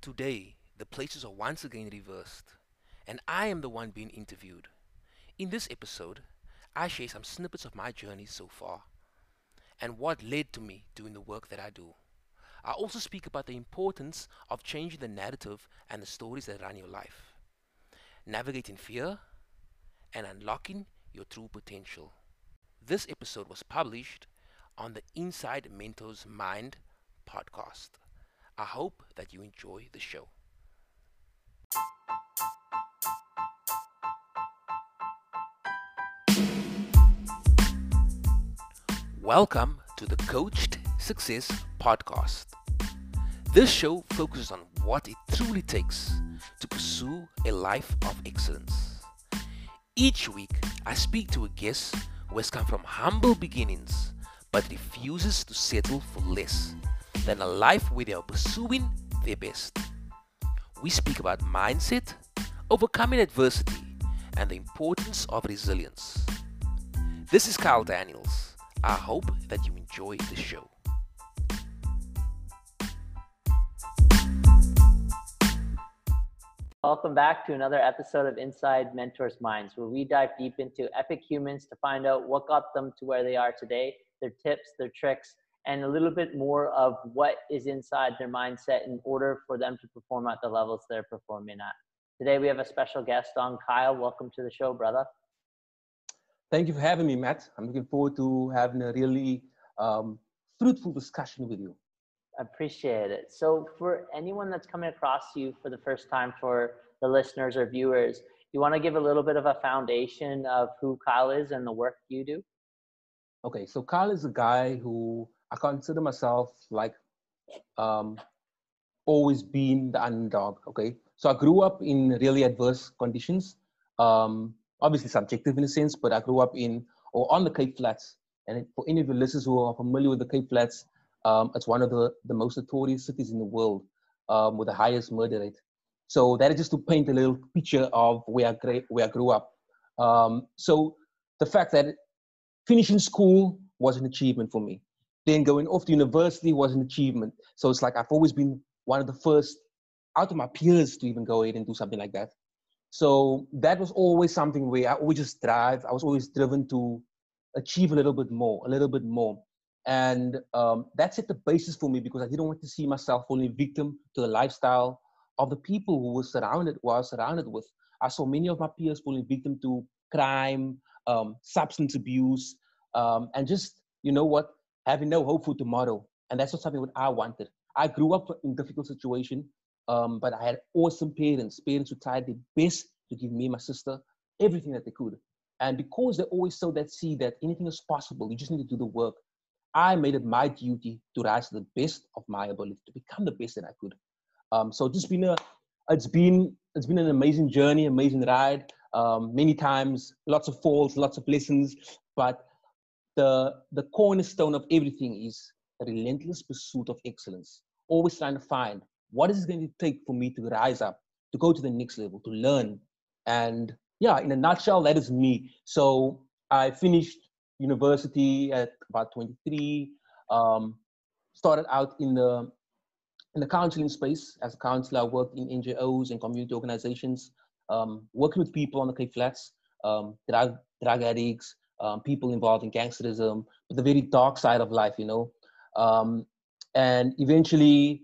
Today, the places are once again reversed, and I am the one being interviewed. In this episode, I share some snippets of my journey so far and what led to me doing the work that I do. I also speak about the importance of changing the narrative and the stories that run your life, navigating fear, and unlocking your true potential. This episode was published on the Inside Mentors Mind podcast. I hope that you enjoy the show. Welcome to the Coached Success Podcast. This show focuses on what it truly takes to pursue a life of excellence. Each week, I speak to a guest who has come from humble beginnings but refuses to settle for less than a life where they are pursuing their best. We speak about mindset, overcoming adversity, and the importance of resilience. This is Kyle Daniels. I hope that you enjoy the show. Welcome back to another episode of Inside Mentors Minds, where we dive deep into epic humans to find out what got them to where they are today, their tips, their tricks, and a little bit more of what is inside their mindset in order for them to perform at the levels they're performing at. Today we have a special guest on, Kyle. Welcome to the show, brother. Thank you for having me, Matt. I'm looking forward to having a really um, fruitful discussion with you. I appreciate it. So, for anyone that's coming across you for the first time, for the listeners or viewers, you want to give a little bit of a foundation of who Kyle is and the work you do? Okay, so Kyle is a guy who I consider myself like um, always being the underdog. Okay, so I grew up in really adverse conditions, um, obviously subjective in a sense, but I grew up in or on the Cape Flats. And for any of your listeners who are familiar with the Cape Flats, um, it's one of the, the most notorious cities in the world um, with the highest murder rate. So that is just to paint a little picture of where I, grew, where I grew up. Um, so the fact that finishing school was an achievement for me. Then going off to university was an achievement. So it's like I've always been one of the first out of my peers to even go ahead and do something like that. So that was always something where I always just drive. I was always driven to achieve a little bit more, a little bit more. And um, that set the basis for me because I didn't want to see myself falling victim to the lifestyle of the people who were surrounded, who I was surrounded with. I saw many of my peers falling victim to crime, um, substance abuse, um, and just, you know what, having no hope for tomorrow. And that's not something that I wanted. I grew up in difficult situation, um, but I had awesome parents, parents who tried their best to give me and my sister everything that they could. And because they always sowed that seed that anything is possible, you just need to do the work. I made it my duty to rise to the best of my ability, to become the best that I could. Um, so it's been a, it's been, it's been an amazing journey, amazing ride. Um, many times, lots of falls, lots of lessons, but the the cornerstone of everything is a relentless pursuit of excellence. Always trying to find what is it going to take for me to rise up, to go to the next level, to learn. And yeah, in a nutshell, that is me. So I finished university at about 23. Um, started out in the in the counseling space as a counselor. I worked in NGOs and community organizations, um, working with people on the Cape Flats, um, drug drug addicts, um, people involved in gangsterism, but the very dark side of life, you know. Um, and eventually,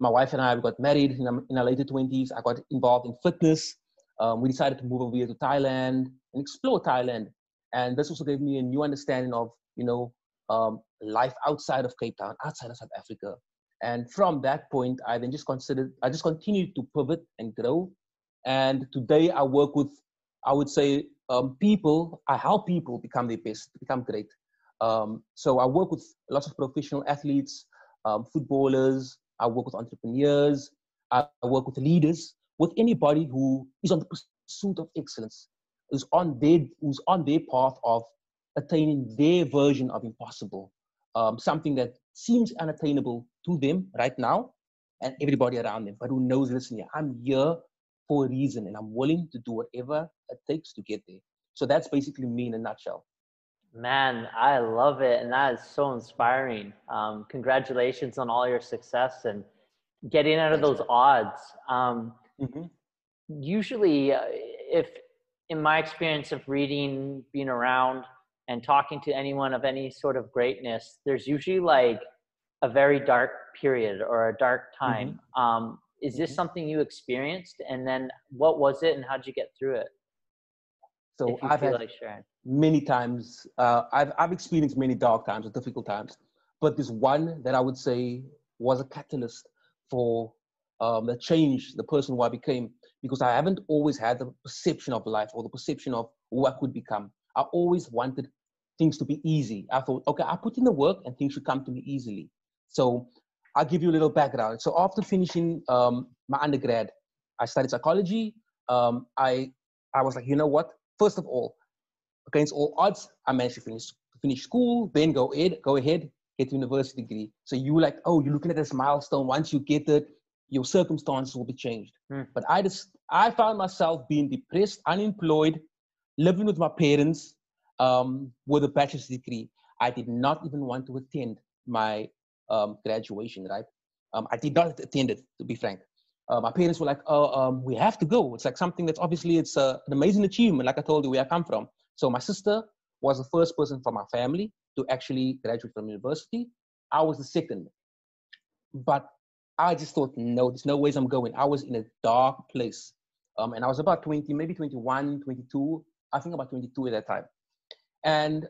my wife and I got married in our, in our later 20s. I got involved in fitness. Um, we decided to move over to Thailand and explore Thailand. And this also gave me a new understanding of, you know, um, life outside of Cape Town, outside of South Africa. And from that point, I then just considered, I just continued to pivot and grow. And today I work with, I would say, um, people, I help people become their best, become great. Um, so I work with lots of professional athletes, um, footballers, I work with entrepreneurs, I work with leaders, with anybody who is on the pursuit of excellence, who's on their, who's on their path of attaining their version of impossible, um, something that seems unattainable to them right now and everybody around them, but who knows, listen, I'm here for a reason and I'm willing to do whatever it takes to get there. So that's basically me in a nutshell. Man, I love it. And that is so inspiring. Um, congratulations on all your success. And getting out of those odds. Um, mm-hmm. Usually, uh, if in my experience of reading, being around, and talking to anyone of any sort of greatness, there's usually like a very dark period or a dark time. Mm-hmm. Um, is this mm-hmm. something you experienced? And then what was it and how did you get through it? So I've had like many times, uh, I've, I've experienced many dark times or difficult times, but this one that I would say was a catalyst for um, the change, the person who I became, because I haven't always had the perception of life or the perception of who I could become. I always wanted things to be easy. I thought, okay, I put in the work and things should come to me easily. So I'll give you a little background. So after finishing um, my undergrad, I studied psychology. Um, I I was like, you know what? First of all, against all odds, I managed to finish finish school, then go ahead, go ahead, get a university degree. So you like, oh, you're looking at this milestone. Once you get it, your circumstances will be changed. Mm. But I just I found myself being depressed, unemployed, living with my parents um, with a bachelor's degree. I did not even want to attend my um, graduation, right? Um, I did not attend it, to be frank. Uh, my parents were like, "Oh, um, we have to go." It's like something that's obviously it's uh, an amazing achievement. Like I told you, where I come from. So my sister was the first person from our family to actually graduate from university. I was the second, but I just thought, no, there's no ways I'm going. I was in a dark place, um, and I was about 20, maybe 21, 22. I think about 22 at that time, and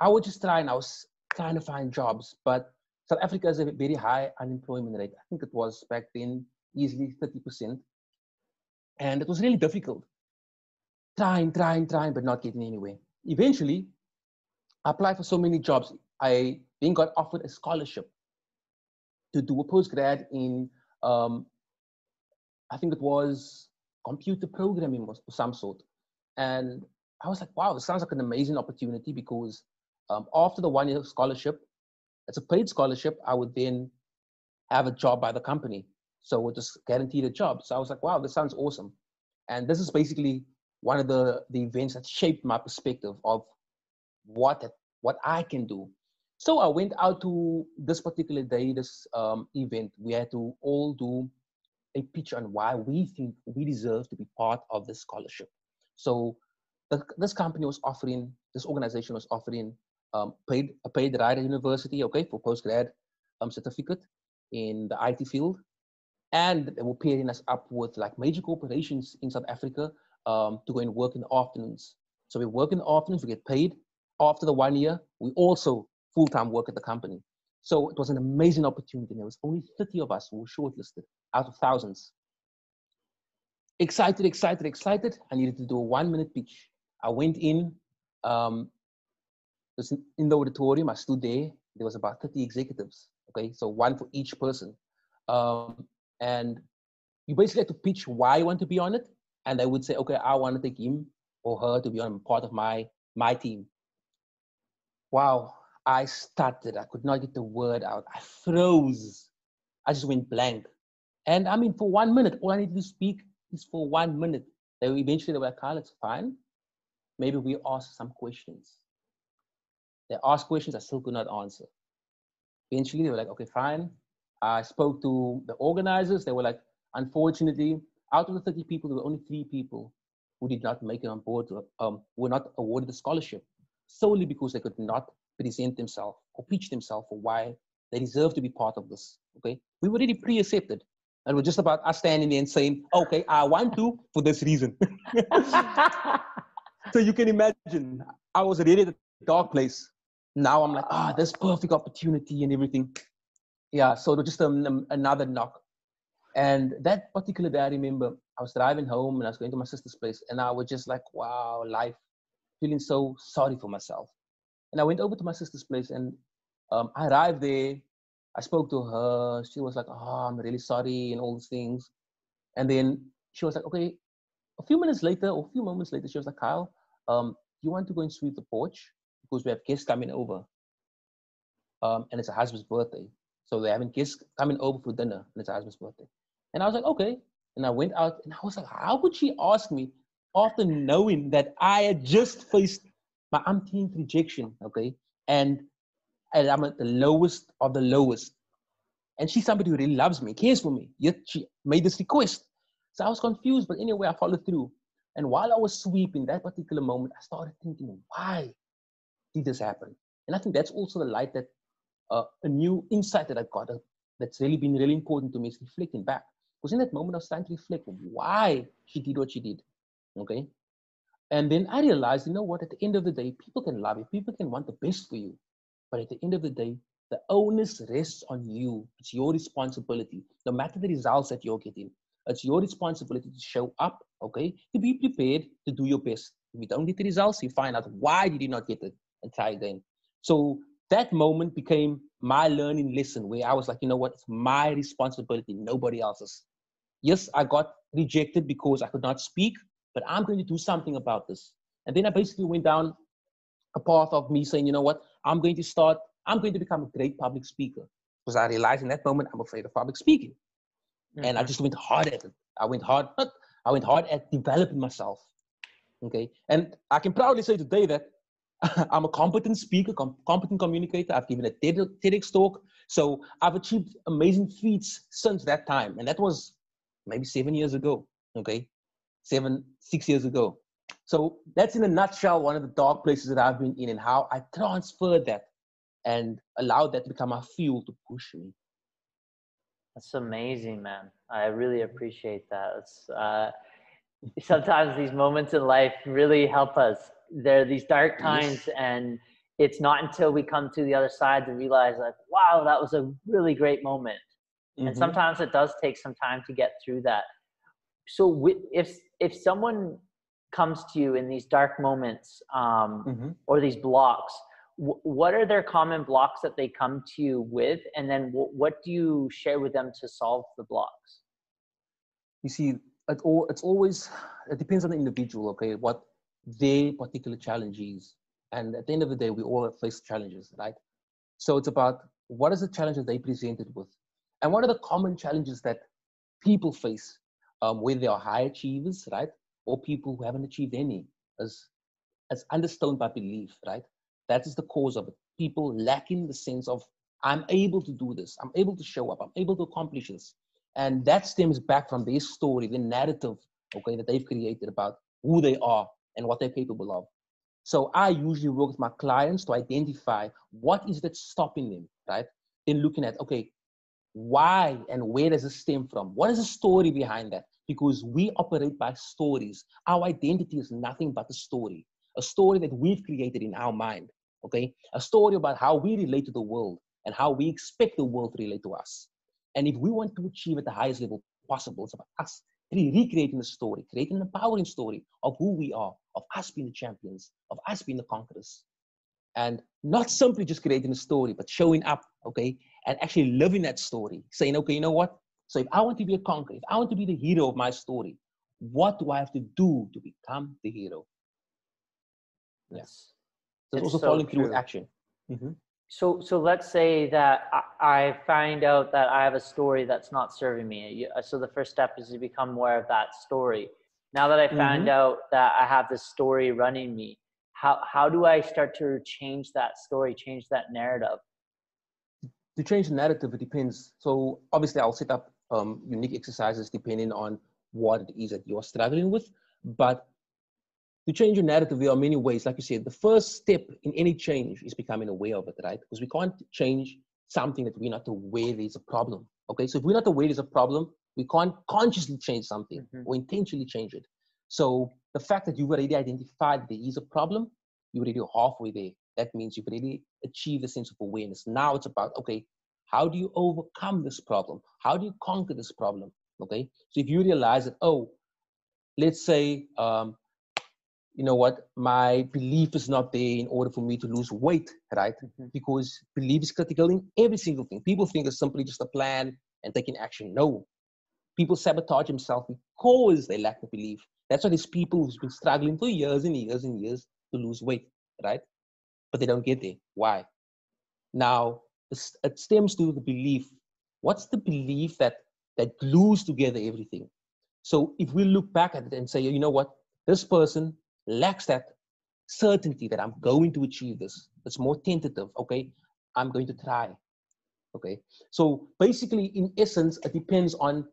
I would just try and I was trying to find jobs, but South Africa has a very high unemployment rate. I think it was back then easily 30%. And it was really difficult. Trying, trying, trying, but not getting anywhere. Eventually, I applied for so many jobs. I then got offered a scholarship to do a postgrad in, um, I think it was computer programming of some sort. And I was like, wow, this sounds like an amazing opportunity because um, after the one year scholarship, it's a paid scholarship, I would then have a job by the company. So it just guaranteed a job. So I was like, wow, this sounds awesome. And this is basically one of the, the events that shaped my perspective of what what I can do. So I went out to this particular day, this um, event. We had to all do a pitch on why we think we deserve to be part of this scholarship. So the, this company was offering, this organization was offering um, paid a paid ride at university, okay, for postgrad um, certificate in the IT field, and they were pairing us up with like major corporations in South Africa um, to go and work in the afternoons. So we work in the afternoons, we get paid. After the one year, we also full time work at the company. So it was an amazing opportunity. There was only 30 of us who were shortlisted out of thousands. Excited, excited, excited. I needed to do a one minute pitch. I went in, um, was in the auditorium. I stood there. There was about 30 executives. Okay, so one for each person. Um, and you basically had to pitch why you want to be on it. And they would say, okay, I want to take him or her to be on part of my my team. Wow, I started. I could not get the word out. I froze. I just went blank. And I mean, for one minute, all I needed to speak is for one minute. They eventually were like, Carl, it's fine. Maybe we ask some questions. They asked questions I still could not answer. Eventually, they were like, okay, fine. I spoke to the organizers. They were like, unfortunately, out of the 30 people, there were only three people who did not make it on board, um, were not awarded the scholarship solely because they could not present themselves or pitch themselves for why they deserve to be part of this. Okay, we were already pre-accepted, and we're just about us standing there and saying, "Okay, I want to for this reason." so you can imagine, I was already at a dark place now I'm like, ah, this perfect opportunity and everything. Yeah, so it was just um, um, another knock. And that particular day, I remember I was driving home and I was going to my sister's place, and I was just like, wow, life, feeling so sorry for myself. And I went over to my sister's place, and um, I arrived there. I spoke to her. She was like, oh, I'm really sorry, and all these things. And then she was like, okay. A few minutes later, or a few moments later, she was like, Kyle, um, you want to go and sweep the porch? Because we have guests coming over. Um, and it's a husband's birthday. So they're having guests coming over for dinner, and it's a husband's birthday. And I was like, okay. And I went out, and I was like, how could she ask me after knowing that I had just faced my umpteenth rejection, okay? And, and I'm at the lowest of the lowest. And she's somebody who really loves me, cares for me. Yet she made this request. So I was confused, but anyway, I followed through. And while I was sweeping that particular moment, I started thinking, why did this happen? And I think that's also the light that uh, a new insight that I got uh, that's really been really important to me is reflecting back. Because in that moment, I was trying to reflect why she did what she did. Okay. And then I realized, you know what, at the end of the day, people can love you, people can want the best for you. But at the end of the day, the onus rests on you. It's your responsibility. No matter the results that you're getting, it's your responsibility to show up, okay? To be prepared to do your best. If you don't get the results, you find out why did you not get it and try again. So that moment became my learning lesson where I was like, you know what, it's my responsibility, nobody else's. Yes, I got rejected because I could not speak, but I'm going to do something about this. And then I basically went down a path of me saying, you know what, I'm going to start, I'm going to become a great public speaker. Because I realized in that moment I'm afraid of public speaking. Mm-hmm. And I mm-hmm. just went hard at it. I went hard, I went hard at developing myself. Okay. And I can proudly say today that I'm a competent speaker, com- competent communicator. I've given a TED- TEDx talk. So I've achieved amazing feats since that time. And that was maybe seven years ago. Okay. Seven, six years ago. So that's in a nutshell one of the dark places that I've been in and how I transferred that and allowed that to become a fuel to push me. That's amazing, man. I really appreciate that. Uh, sometimes these moments in life really help us. There are these dark times, and it's not until we come to the other side to realize, like, wow, that was a really great moment. Mm-hmm. And sometimes it does take some time to get through that. So, if if someone comes to you in these dark moments um, mm-hmm. or these blocks w- what are their common blocks that they come to you with and then w- what do you share with them to solve the blocks you see it all, it's always it depends on the individual okay what their particular challenges. and at the end of the day we all face challenges right so it's about what is the challenge that they presented with and what are the common challenges that people face um, whether they are high achievers right or people who haven't achieved any as as understoned by belief, right? That is the cause of it. People lacking the sense of I'm able to do this, I'm able to show up, I'm able to accomplish this. And that stems back from their story, the narrative, okay, that they've created about who they are and what they're capable of. So I usually work with my clients to identify what is that stopping them, right? Then looking at, okay, why and where does it stem from? What is the story behind that? because we operate by stories. Our identity is nothing but a story, a story that we've created in our mind, okay? A story about how we relate to the world and how we expect the world to relate to us. And if we want to achieve at the highest level possible, it's about us recreating the story, creating an empowering story of who we are, of us being the champions, of us being the conquerors. And not simply just creating a story, but showing up, okay, and actually living that story, saying, okay, you know what? So if I want to be a conqueror, if I want to be the hero of my story, what do I have to do to become the hero? Yes. So it's also so following through with action. Mm-hmm. So, so let's say that I find out that I have a story that's not serving me. Uh, so the first step is to become aware of that story. Now that I found mm-hmm. out that I have this story running me, how how do I start to change that story, change that narrative? To change the narrative, it depends. So obviously, I'll set up um, unique exercises depending on what it is that you're struggling with. But to change your narrative, there are many ways. Like you said, the first step in any change is becoming aware of it, right? Because we can't change something that we're not aware there's a problem. Okay, so if we're not aware there's a problem, we can't consciously change something mm-hmm. or intentionally change it. So the fact that you've already identified there is a problem, you're already halfway there. That means you've already achieved a sense of awareness. Now it's about, okay, how do you overcome this problem? How do you conquer this problem? Okay. So if you realize that, oh, let's say, um, you know what, my belief is not there in order for me to lose weight, right? Mm-hmm. Because belief is critical in every single thing. People think it's simply just a plan and taking action. No. People sabotage themselves because they lack the belief. That's why there's people who's been struggling for years and years and years to lose weight, right? But they don't get there. Why? Now, it stems to the belief. What's the belief that that glues together everything? So if we look back at it and say, you know what, this person lacks that certainty that I'm going to achieve this. It's more tentative. Okay, I'm going to try. Okay. So basically, in essence, it depends on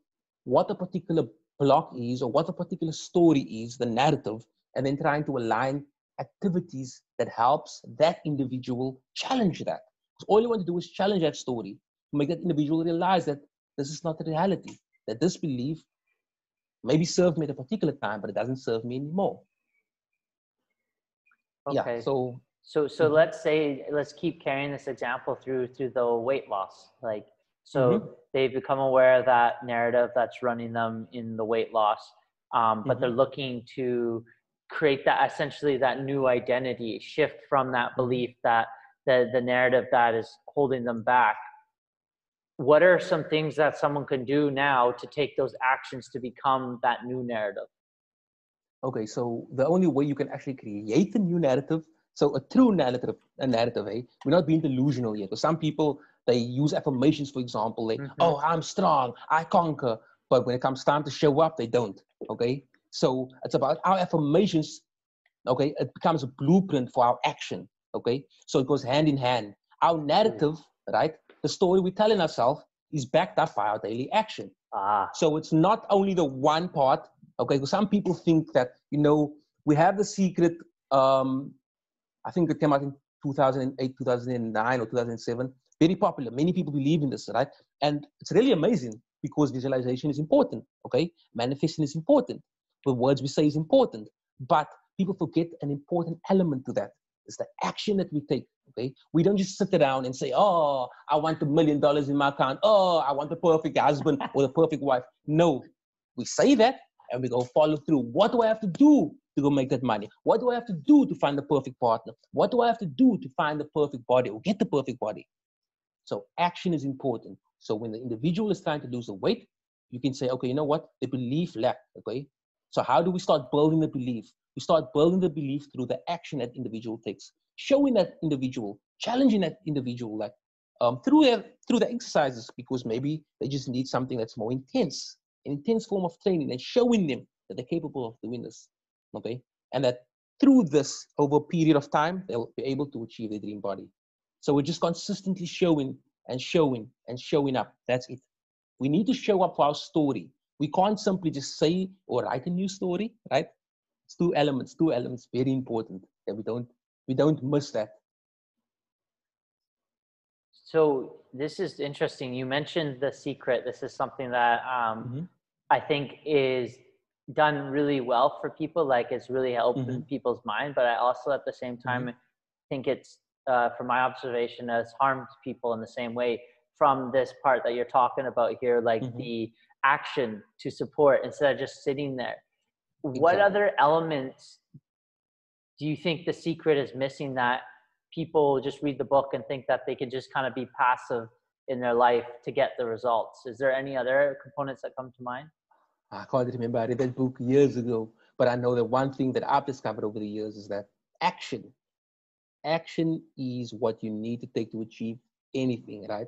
what a particular block is or what a particular story is, the narrative, and then trying to align activities that helps that individual challenge that. Because all you want to do is challenge that story make that individual realize that this is not the reality, that this belief maybe served me at a particular time, but it doesn't serve me anymore. Okay. Yeah. So So so Mhm. let's say let's keep carrying this example through through the weight loss. Like so Mm-hmm. they've become aware of that narrative that's running them in the weight loss, um, but they're Mm-hmm. looking to create that essentially that new identity, shift from that Mm-hmm. belief that the the narrative that is holding them back. What are some things that someone can do now to take those actions to become that new narrative? Okay, so the only way you can actually create a new narrative, so a true narrative, a narrative, eh? We're not being delusional yet. Because some people they use affirmations, for example, like, Mhm. "Oh, I'm strong, I conquer," but when it comes time to show up, they don't. Okay, so it's about our affirmations. Okay, it becomes a blueprint for our action. Okay, so it goes hand in hand. Our narrative, right, the story we're telling ourselves, is backed up by our daily action. Ah, So it's not only the one part. Okay, because some people think that you know we have the secret. Um, I think it came out in 2008, 2009, or 2007. Very popular. Many people believe in this, right? And it's really amazing because visualization is important. Okay, manifesting is important. The words we say is important, but people forget an important element to that. It's the action that we take. Okay, we don't just sit around and say, "Oh, I want a million dollars in my account. Oh, I want the perfect husband or the perfect wife." No, we say that and we go follow through. What do I have to do to go make that money? What do I have to do to find the perfect partner? What do I have to do to find the perfect body or get the perfect body? So action is important. So when the individual is trying to lose the weight, you can say, okay, you know what? The belief lack. Okay. So how do we start building the belief? We start building the belief through the action that individual takes, showing that individual, challenging that individual, like um, through through the exercises, because maybe they just need something that's more intense, an intense form of training, and showing them that they're capable of doing this. Okay, and that through this over a period of time, they'll be able to achieve their dream body. So we're just consistently showing and showing and showing up. That's it. We need to show up for our story. We can't simply just say or write a new story, right? It's two elements, two elements, very important that we don't we don't miss that. So this is interesting. You mentioned the secret. This is something that um, Mhm. I think is done really well for people. Like it's really helped in Mhm. people's mind. But I also, at the same time, think it's, uh, from my observation, has harmed people in the same way. From this part that you're talking about here, like Mhm. the action to support instead of just sitting there. What other elements do you think the secret is missing that people just read the book and think that they can just kind of be passive in their life to get the results? Is there any other components that come to mind? I can't remember. I read that book years ago, but I know that one thing that I've discovered over the years is that action, action is what you need to take to achieve anything, right?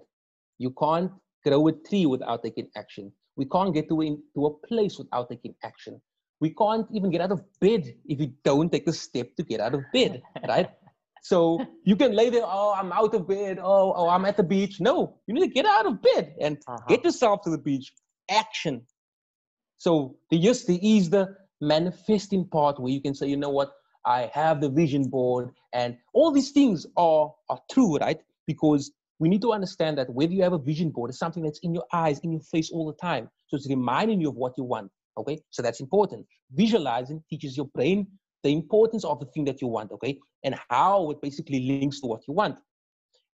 You can't grow a tree without taking action. We can't get to, in, to a place without taking action. We can't even get out of bed if you don't take the step to get out of bed, right? So you can lay there, oh, I'm out of bed, oh, oh, I'm at the beach. No, you need to get out of bed and Uh-huh. get yourself to the beach. Action. So the yes, is the manifesting part where you can say, you know what, I have the vision board, and all these things are are true, right? Because we need to understand that whether you have a vision board, it's something that's in your eyes, in your face all the time. So it's reminding you of what you want. Okay, so that's important. Visualizing teaches your brain the importance of the thing that you want, okay, and how it basically links to what you want.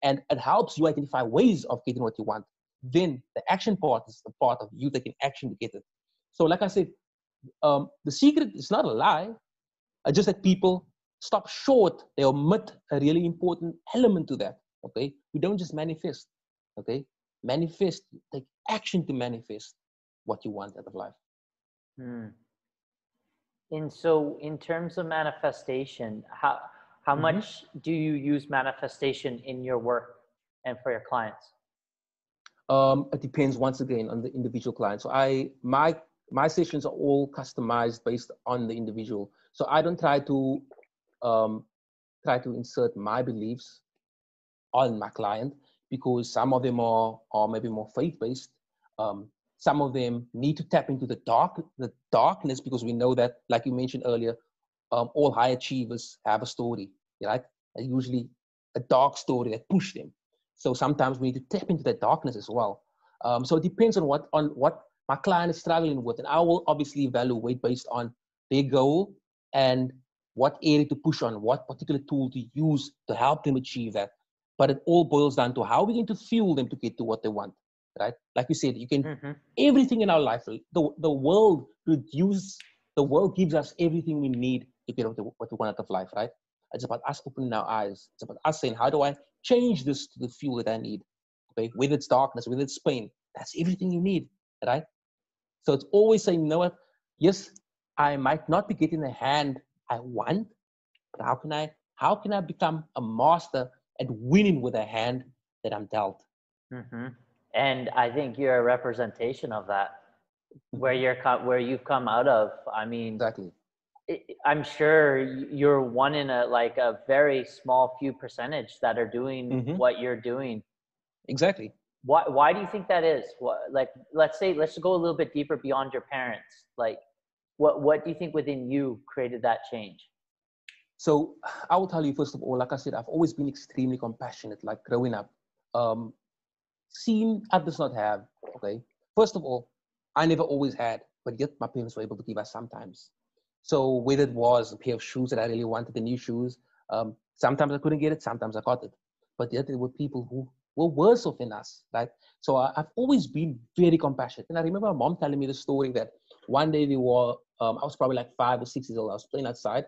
And it helps you identify ways of getting what you want. Then the action part is the part of you taking action to get it. So, like I said, um, the secret is not a lie. It's just that people stop short. They omit a really important element to that. Okay, we don't just manifest. Okay, manifest. Take action to manifest what you want out of life. Hmm. And so, in terms of manifestation, how how Mhm. much do you use manifestation in your work and for your clients? Um, it depends once again on the individual client. So I my my sessions are all customized based on the individual. So I don't try to um, try to insert my beliefs on my client because some of them are, are maybe more faith-based. Um, some of them need to tap into the dark, the darkness, because we know that, like you mentioned earlier, um, all high achievers have a story, right? usually a dark story that push them. So sometimes we need to tap into that darkness as well. Um, so it depends on what on what my client is struggling with, and I will obviously evaluate based on their goal and what area to push on, what particular tool to use to help them achieve that. But it all boils down to how we're going to fuel them to get to what they want, right? Like you said, you can mm-hmm. everything in our life. The the world produces, the world gives us everything we need to get what we want out of life, right? It's about us opening our eyes. It's about us saying, how do I change this to the fuel that I need? Okay, whether it's darkness, whether it's pain, that's everything you need, right? So it's always saying, you know what? Yes, I might not be getting the hand I want, but how can I how can I become a master at winning with a hand that I'm dealt? Mm-hmm. And I think you're a representation of that, where you're where you've come out of. I mean, exactly. I'm sure you're one in a like a very small few percentage that are doing mm-hmm. what you're doing. Exactly. Why why do you think that is? What like let's say let's go a little bit deeper beyond your parents. Like what what do you think within you created that change? So I will tell you first of all, like I said, I've always been extremely compassionate. Like growing up, um, seeing others not have. Okay, first of all, I never always had, but yet my parents were able to give us sometimes. So whether it was a pair of shoes that I really wanted, the new shoes, um, sometimes I couldn't get it, sometimes I got it. But yet there were people who were worse off than us, right? So I, have always been very compassionate. And I remember my mom telling me the story that one day they were, um, I was probably like five or six years old. I was playing outside,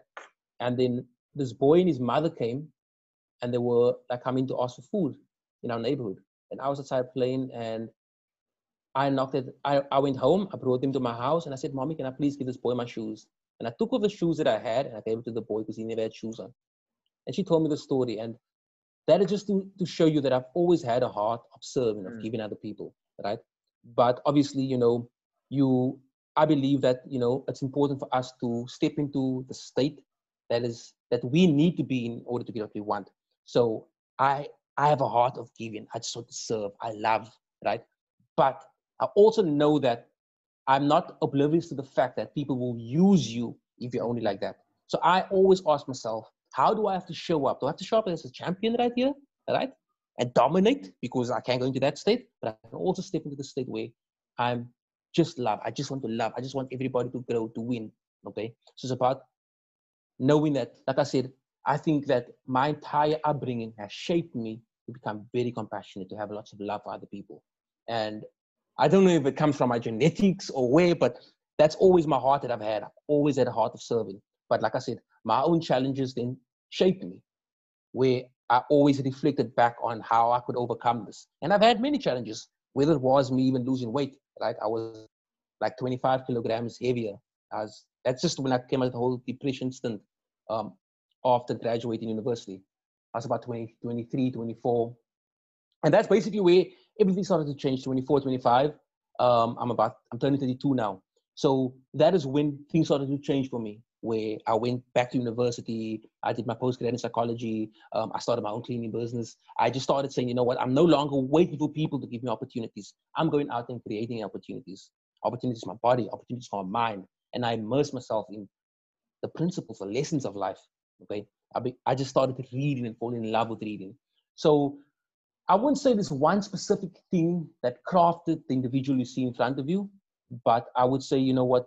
and then this boy and his mother came, and they were like coming to ask for food in our neighborhood. And I was outside playing, and I knocked it. I, I went home. I brought him to my house, and I said, "Mommy, can I please give this boy my shoes?" And I took off the shoes that I had and I gave it to the boy because he never had shoes on. And she told me the story. And that is just to, to show you that I've always had a heart of serving, of mm. giving other people, right? But obviously, you know, you I believe that, you know, it's important for us to step into the state that is that we need to be in order to get what we want. So I I have a heart of giving. I just want to serve. I love, right? But I also know that I'm not oblivious to the fact that people will use you if you're only like that. So I always ask myself, how do I have to show up? Do I have to show up as a champion right here, right? And dominate because I can't go into that state, but I can also step into the state where I'm just love. I just want to love. I just want everybody to grow, to win. Okay. So it's about knowing that, like I said, I think that my entire upbringing has shaped me to become very compassionate, to have lots of love for other people. And I don't know if it comes from my genetics or where, but that's always my heart that I've had. I've always had a heart of serving. But like I said, my own challenges then shaped me, where I always reflected back on how I could overcome this. And I've had many challenges, whether it was me even losing weight, like I was like 25 kilograms heavier. As that's just when I came out of the whole depression stint um, after graduating university. I was about 20, 23, 24. And that's basically where everything started to change 24 25 um, i'm about i'm turning 32 now so that is when things started to change for me where i went back to university i did my postgrad in psychology um, i started my own cleaning business. I just started saying you know what? I'm no longer waiting for people to give me opportunities. I'm going out and creating opportunities. Opportunities for my body opportunities for my mind. And i immerse myself in the principles the lessons of life okay? I, be, I just started reading and falling in love with reading. So I wouldn't say there's one specific thing that crafted the individual you see in front of you, but I would say, you know what,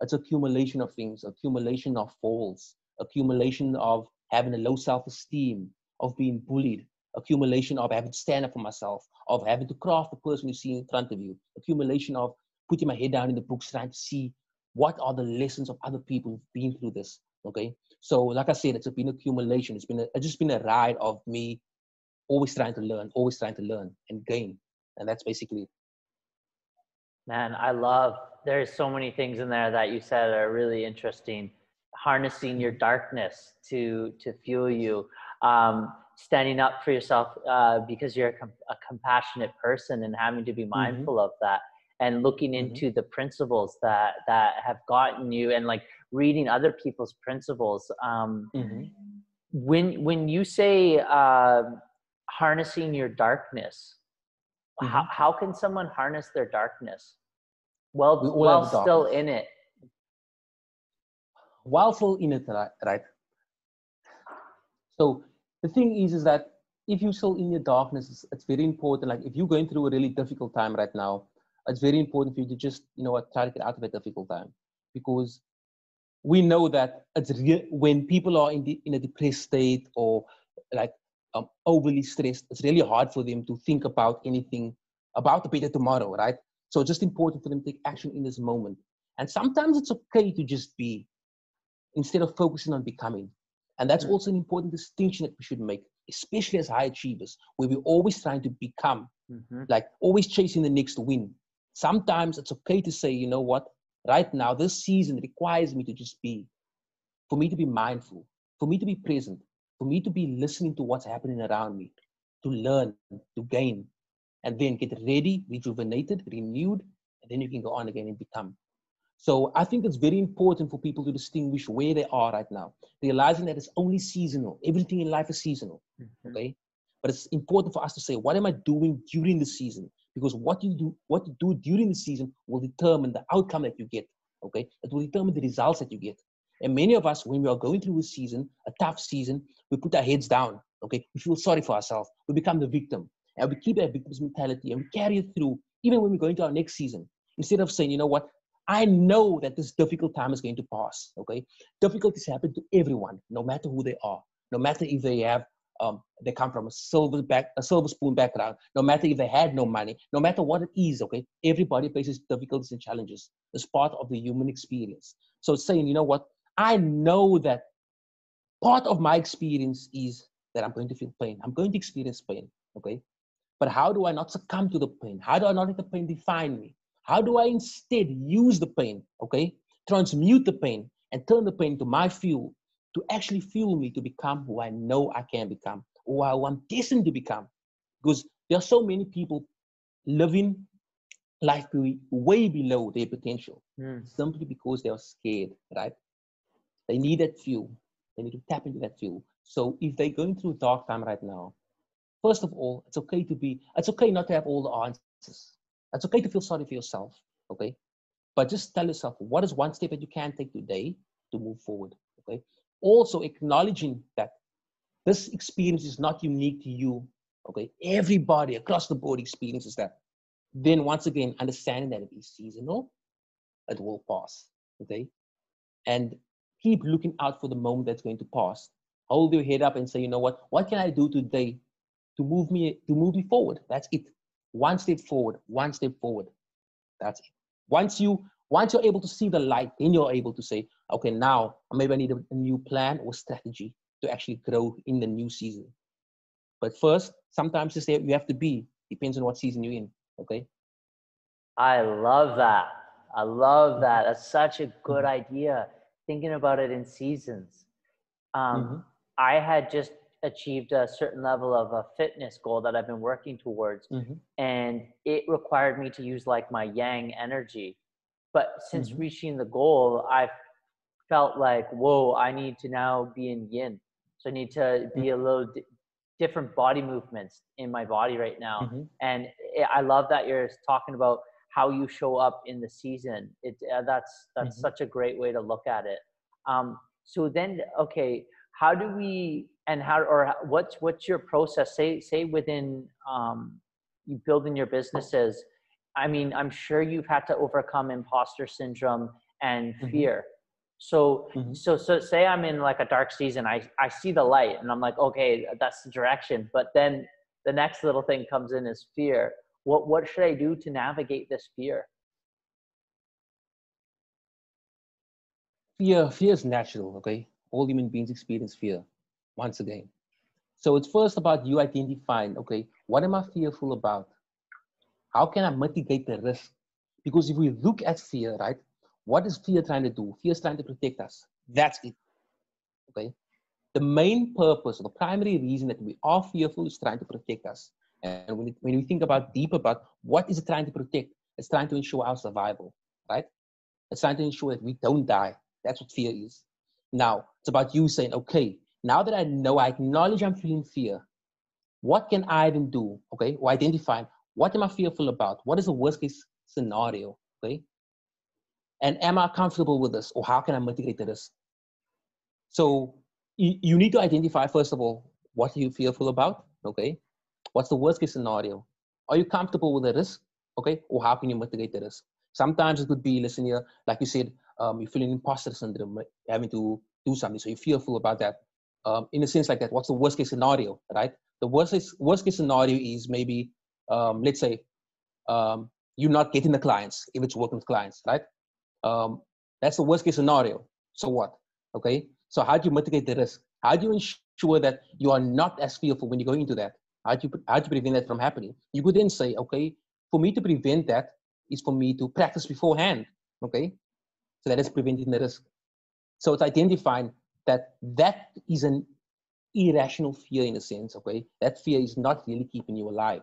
it's accumulation of things, accumulation of falls, accumulation of having a low self-esteem, of being bullied, accumulation of having to stand up for myself, of having to craft the person you see in front of you, accumulation of putting my head down in the books trying to see what are the lessons of other people who've been through this. Okay. So like I said, it's been accumulation. It's been a, it's just been a ride of me always trying to learn, always trying to learn and gain. And that's basically it. Man, I love there's so many things in there that you said are really interesting. Harnessing your darkness to to fuel you, um, standing up for yourself uh, because you're a, com- a, compassionate person and having to be mm-hmm. mindful mm-hmm. of that, and looking mm-hmm. into the principles that that have gotten you, and like reading other people's principles. Um, mm-hmm. When when you say uh, harnessing your darkness. Mm-hmm. How, how can someone harness their darkness? While still in it. While still in it, right? So the thing is, is that if you're still in your darkness, it's, it's, very important. Like if you're going through a really difficult time right now, it's very important for you to just, you know what, try to get out of a difficult time. Because we know that it's real, when people are in, the, in a depressed state or like um, overly stressed, it's really hard for them to think about anything about the better tomorrow, right? So it's just important for them to take action in this moment. And sometimes it's okay to just be instead of focusing on becoming. And that's mm. also an important distinction that we should make, especially as high achievers, where we're always trying to become, mm-hmm. like always chasing the next win. Sometimes it's okay to say, you know what, right now, this season requires me to just be, for me to be mindful, for me to be present, for me to be listening to what's happening around me, to learn, to gain, and then get ready, rejuvenated, renewed, and then you can go on again and become. So I think it's very important for people to distinguish where they are right now, realizing that it's only seasonal. Everything in life is seasonal. Mm-hmm. Okay. But it's important for us to say, what am I doing during the season? Because what you do, what you do during the season will determine the outcome that you get. Okay. It will determine the results that you get. And many of us, when we are going through a season, a tough season, we put our heads down. Okay. We feel sorry for ourselves. We become the victim. And we keep that victim's mentality and we carry it through even when we go into our next season. Instead of saying, you know what, I know that this difficult time is going to pass. Okay, difficulties happen to everyone, no matter who they are, no matter if they have um, they come from a silver back a silver spoon background, no matter if they had no money, no matter what it is. Okay, everybody faces difficulties and challenges. It's part of the human experience. So saying, you know what, I know that part of my experience is that I'm going to feel pain. I'm going to experience pain. Okay, but how do I not succumb to the pain? How do I not let the pain define me? How do I instead use the pain, okay, transmute the pain and turn the pain to my fuel to actually fuel me to become who I know I can become, who I'm destined to become? Because there are so many people living life way below their potential mm. simply because they are scared, right? They need that fuel. They need to tap into that fuel. So if they're going through a dark time right now, first of all, it's okay to be, it's okay not to have all the answers. It's okay to feel sorry for yourself, okay? But just tell yourself what is one step that you can take today to move forward, okay? Also acknowledging that this experience is not unique to you, okay? Everybody across the board experiences that. Then once again, understanding that it is seasonal, it will pass, okay? And keep looking out for the moment that's going to pass. Hold your head up and say, you know what? What can I do today to move me to move me forward? That's it one step forward, one step forward. That's it. Once you once you're able to see the light, then you're able to say, okay, now maybe I need a, a new plan or strategy to actually grow in the new season. But first, sometimes you say you have to be depends on what season you're in. Okay. I love that. I love that. That's such a good mm-hmm. idea. Thinking about it in seasons. Um, mm-hmm. I had just achieved a certain level of a fitness goal that I've been working towards. Mm-hmm. And it required me to use like my yang energy. But since mm-hmm. reaching the goal, I felt like, whoa, I need to now be in yin. So I need to be mm-hmm. a little di- different body movements in my body right now. Mm-hmm. And I love that you're talking about how you show up in the season. It uh, that's that's mm-hmm. such a great way to look at it. Um, so then, okay, how do we and how or what's what's your process say say within um, you building your businesses i mean i'm sure you've had to overcome imposter syndrome and mm-hmm. fear mm-hmm. so mm-hmm. so so say i'm in like a dark season i i see the light and i'm like okay that's the direction but then the next little thing comes in is fear what what should i do to navigate this fear fear fear is natural okay all human beings experience fear once again. So it's first about you identifying, okay, what am I fearful about? How can I mitigate the risk? Because if we look at fear, right, what is fear trying to do? Fear is trying to protect us. That's it. Okay. The main purpose, or the primary reason that we are fearful is trying to protect us. And when, it, when we think about deep about what is it trying to protect, it's trying to ensure our survival, right? It's trying to ensure that we don't die. That's what fear is. Now, it's about you saying, okay, now that I know, I acknowledge I'm feeling fear. what can I then do? Okay, or identify what am I fearful about? What is the worst case scenario? Okay, and am I comfortable with this, or how can I mitigate the risk? So you, need to identify first of all what are you fearful about. Okay, what's the worst case scenario? Are you comfortable with the risk? Okay, or how can you mitigate the risk? Sometimes it could be, listen here, like you said, um, you feel an imposter syndrome, having to do something, so you're fearful about that. Um, in a sense like that, what's the worst case scenario, right? The worst case, worst case scenario is maybe, um, let's say, um, you're not getting the clients if it's working with clients, right? Um, that's the worst case scenario. So what? Okay. So how do you mitigate the risk? How do you ensure that you are not as fearful when you go into that? How do you how do you prevent that from happening? You could then say, okay, for me to prevent that is for me to practice beforehand. Okay. So that is preventing the risk. So it's identifying that that is an irrational fear in a sense. Okay. That fear is not really keeping you alive.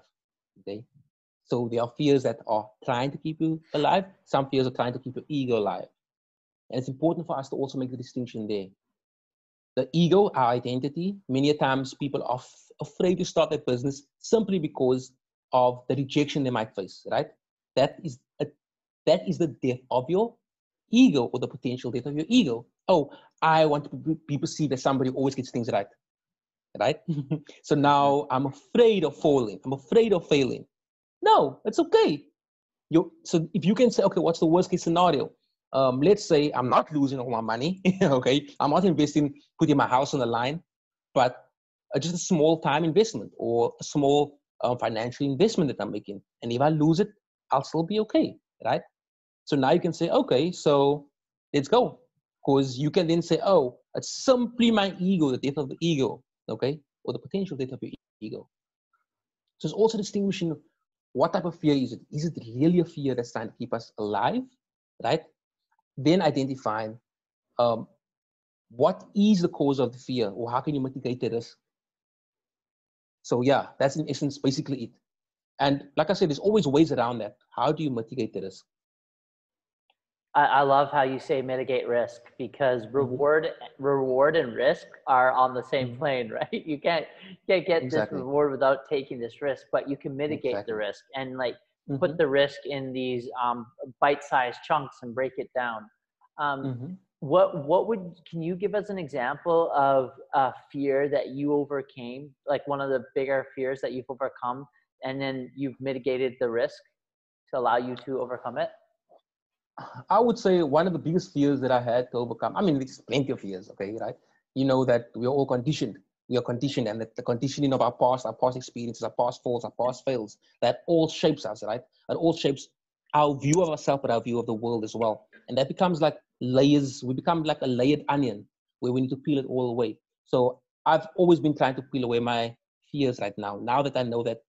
Okay. So there are fears that are trying to keep you alive. Some fears are trying to keep your ego alive. And it's important for us to also make the distinction there. The ego, our identity, many times people are f- afraid to start a business simply because of the rejection they might face, right? That is a, that is the death of your ego or the potential death of your ego. Oh, I want to be perceived as somebody who always gets things right, right? so now I'm afraid of falling. I'm afraid of failing. No, it's okay. You so if you can say, okay, what's the worst case scenario? Um, let's say I'm not losing all my money. okay, I'm not investing, putting my house on the line, but uh, just a small time investment or a small um, financial investment that I'm making. And if I lose it, I'll still be okay, right? So now you can say, okay, so let's go. Because you can then say, oh, it's simply my ego, the death of the ego, okay? Or the potential death of your ego. So it's also distinguishing what type of fear is it? Is it really a fear that's trying to keep us alive, right? Then identifying um, what is the cause of the fear or how can you mitigate the risk. So yeah, that's in essence basically it. And like I said, there's always ways around that. How do you mitigate the risk? I, I love how you say mitigate risk because mm-hmm. reward reward and risk are on the same mm-hmm. plane, right? You can't can't get exactly. this reward without taking this risk, but you can mitigate exactly. the risk and like mm-hmm. put the risk in these um, bite-sized chunks and break it down. Um, mm-hmm. what what would can you give us an example of a fear that you overcame, like one of the bigger fears that you've overcome, and then you've mitigated the risk to allow you to overcome it? I would say one of the biggest fears that I had to overcome. I mean, there's plenty of fears, okay, right? You know that we're all conditioned. We are conditioned, and that the conditioning of our past, our past experiences, our past faults, our past fails, that all shapes us, right? It all shapes our view of ourselves, but our view of the world as well. And that becomes like layers. We become like a layered onion where we need to peel it all away. So I've always been trying to peel away my fears right now. Now that I know that,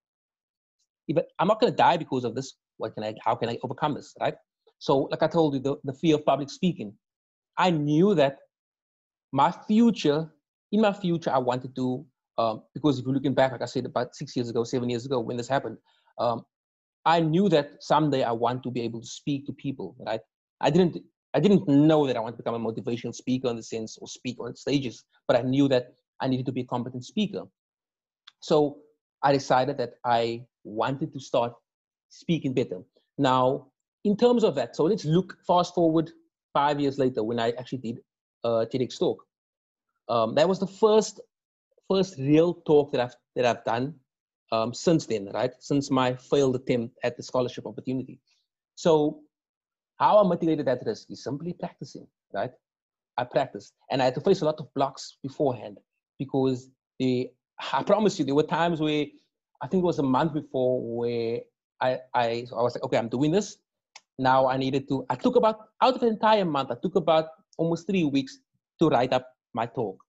if I'm not going to die because of this, what can I? How can I overcome this? Right? So, like I told you, the, the fear of public speaking. I knew that my future, in my future, I wanted to, um, because if you're looking back, like I said, about six years ago, seven years ago, when this happened, um, I knew that someday I want to be able to speak to people, right? I didn't, I didn't know that I want to become a motivational speaker in the sense or speak on stages, but I knew that I needed to be a competent speaker. So I decided that I wanted to start speaking better. Now, in terms of that, so let's look fast forward five years later when I actually did a uh, TEDx talk. Um, that was the first first real talk that I've that I've done um, since then, right? Since my failed attempt at the scholarship opportunity. So how I mitigated that risk is simply practicing, right? I practiced and I had to face a lot of blocks beforehand because the I promise you there were times where I think it was a month before where I I, I was like, okay, I'm doing this now I needed to, I took about, out of the entire month, I took about almost three weeks to write up my talk.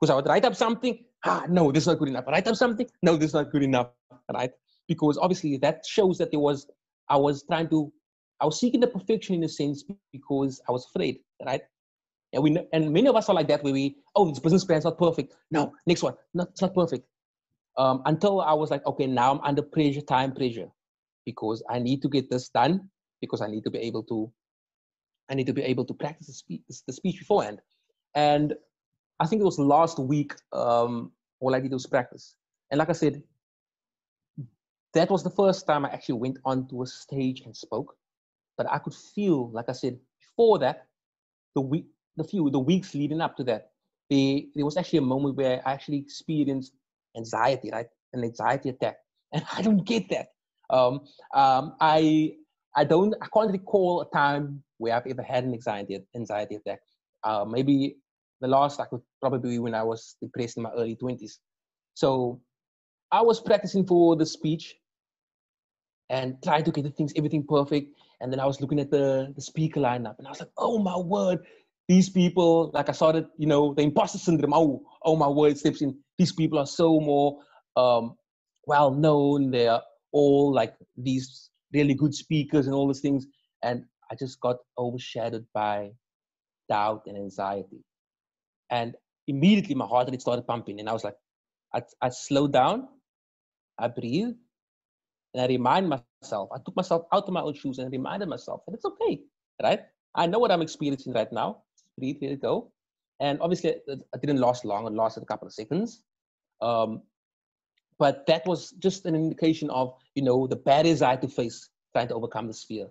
Because I would write up something, ah, no, this is not good enough. I write up something, no, this is not good enough, right? Because obviously that shows that there was, I was trying to, I was seeking the perfection in a sense because I was afraid, right? And we, and many of us are like that where we, oh, this business plan is not perfect. No, next one, no, it's not perfect. Um, until I was like, okay, now I'm under pressure, time pressure, because I need to get this done because I need to be able to I need to be able to practice the speech, the speech beforehand. And I think it was last week, um, all I did was practice. And like I said, that was the first time I actually went onto a stage and spoke. But I could feel, like I said, before that, the week, the few, the weeks leading up to that, there, there was actually a moment where I actually experienced anxiety, right? An anxiety attack. And I don't get that. Um, um, I, I don't, I can't recall a time where I've ever had an anxiety, anxiety attack. Uh, maybe the last I could probably be when I was depressed in my early 20s. So I was practicing for the speech and trying to get the things, everything perfect. And then I was looking at the, the speaker lineup and I was like, oh my word, these people, like I started, you know, the imposter syndrome, oh, oh my word, steps in. These people are so more um, well known. They're all like these really good speakers and all these things. And I just got overshadowed by doubt and anxiety. And immediately my heart rate started pumping. And I was like, I, I slowed down, I breathe, and I remind myself, I took myself out of my own shoes and reminded myself that it's okay, right? I know what I'm experiencing right now. Breathe, let it go. And obviously, it, didn't last long, it lasted a couple of seconds. Um, but that was just an indication of, you know, the barriers I had to face trying to overcome this fear.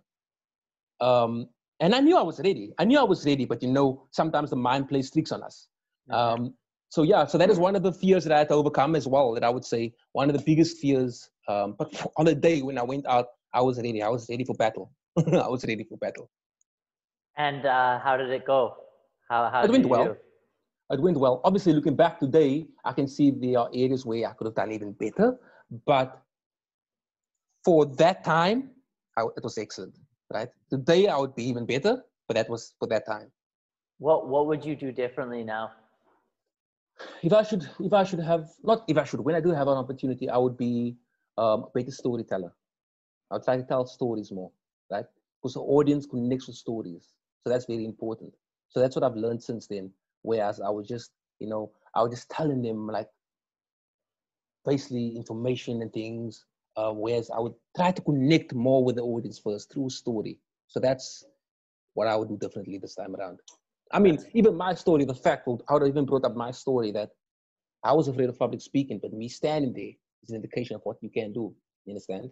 Um, and I knew I was ready. I knew I was ready, but you know, sometimes the mind plays tricks on us. Um, so yeah, so that is one of the fears that I had to overcome as well. That I would say one of the biggest fears. Um, but on the day when I went out, I was ready. I was ready for battle. I was ready for battle. And uh, how did it go? How, how it went well. Do? It went well. Obviously, looking back today, I can see there are areas where I could have done even better. But for that time, I, it was excellent. Right today, I would be even better. But that was for that time. What What would you do differently now? if I should, if I should have, not if I should, when I do have an opportunity, I would be um, a better storyteller. I would try to tell stories more, right? Because the audience connects with stories. So that's very important. So that's what I've learned since then. Whereas I was just, you know, I was just telling them like basically information and things. Uh, whereas I would try to connect more with the audience first through story. So that's what I would do differently this time around. I mean, even my story, the fact that I would even brought up my story that I was afraid of public speaking, but me standing there is an indication of what you can do. You understand?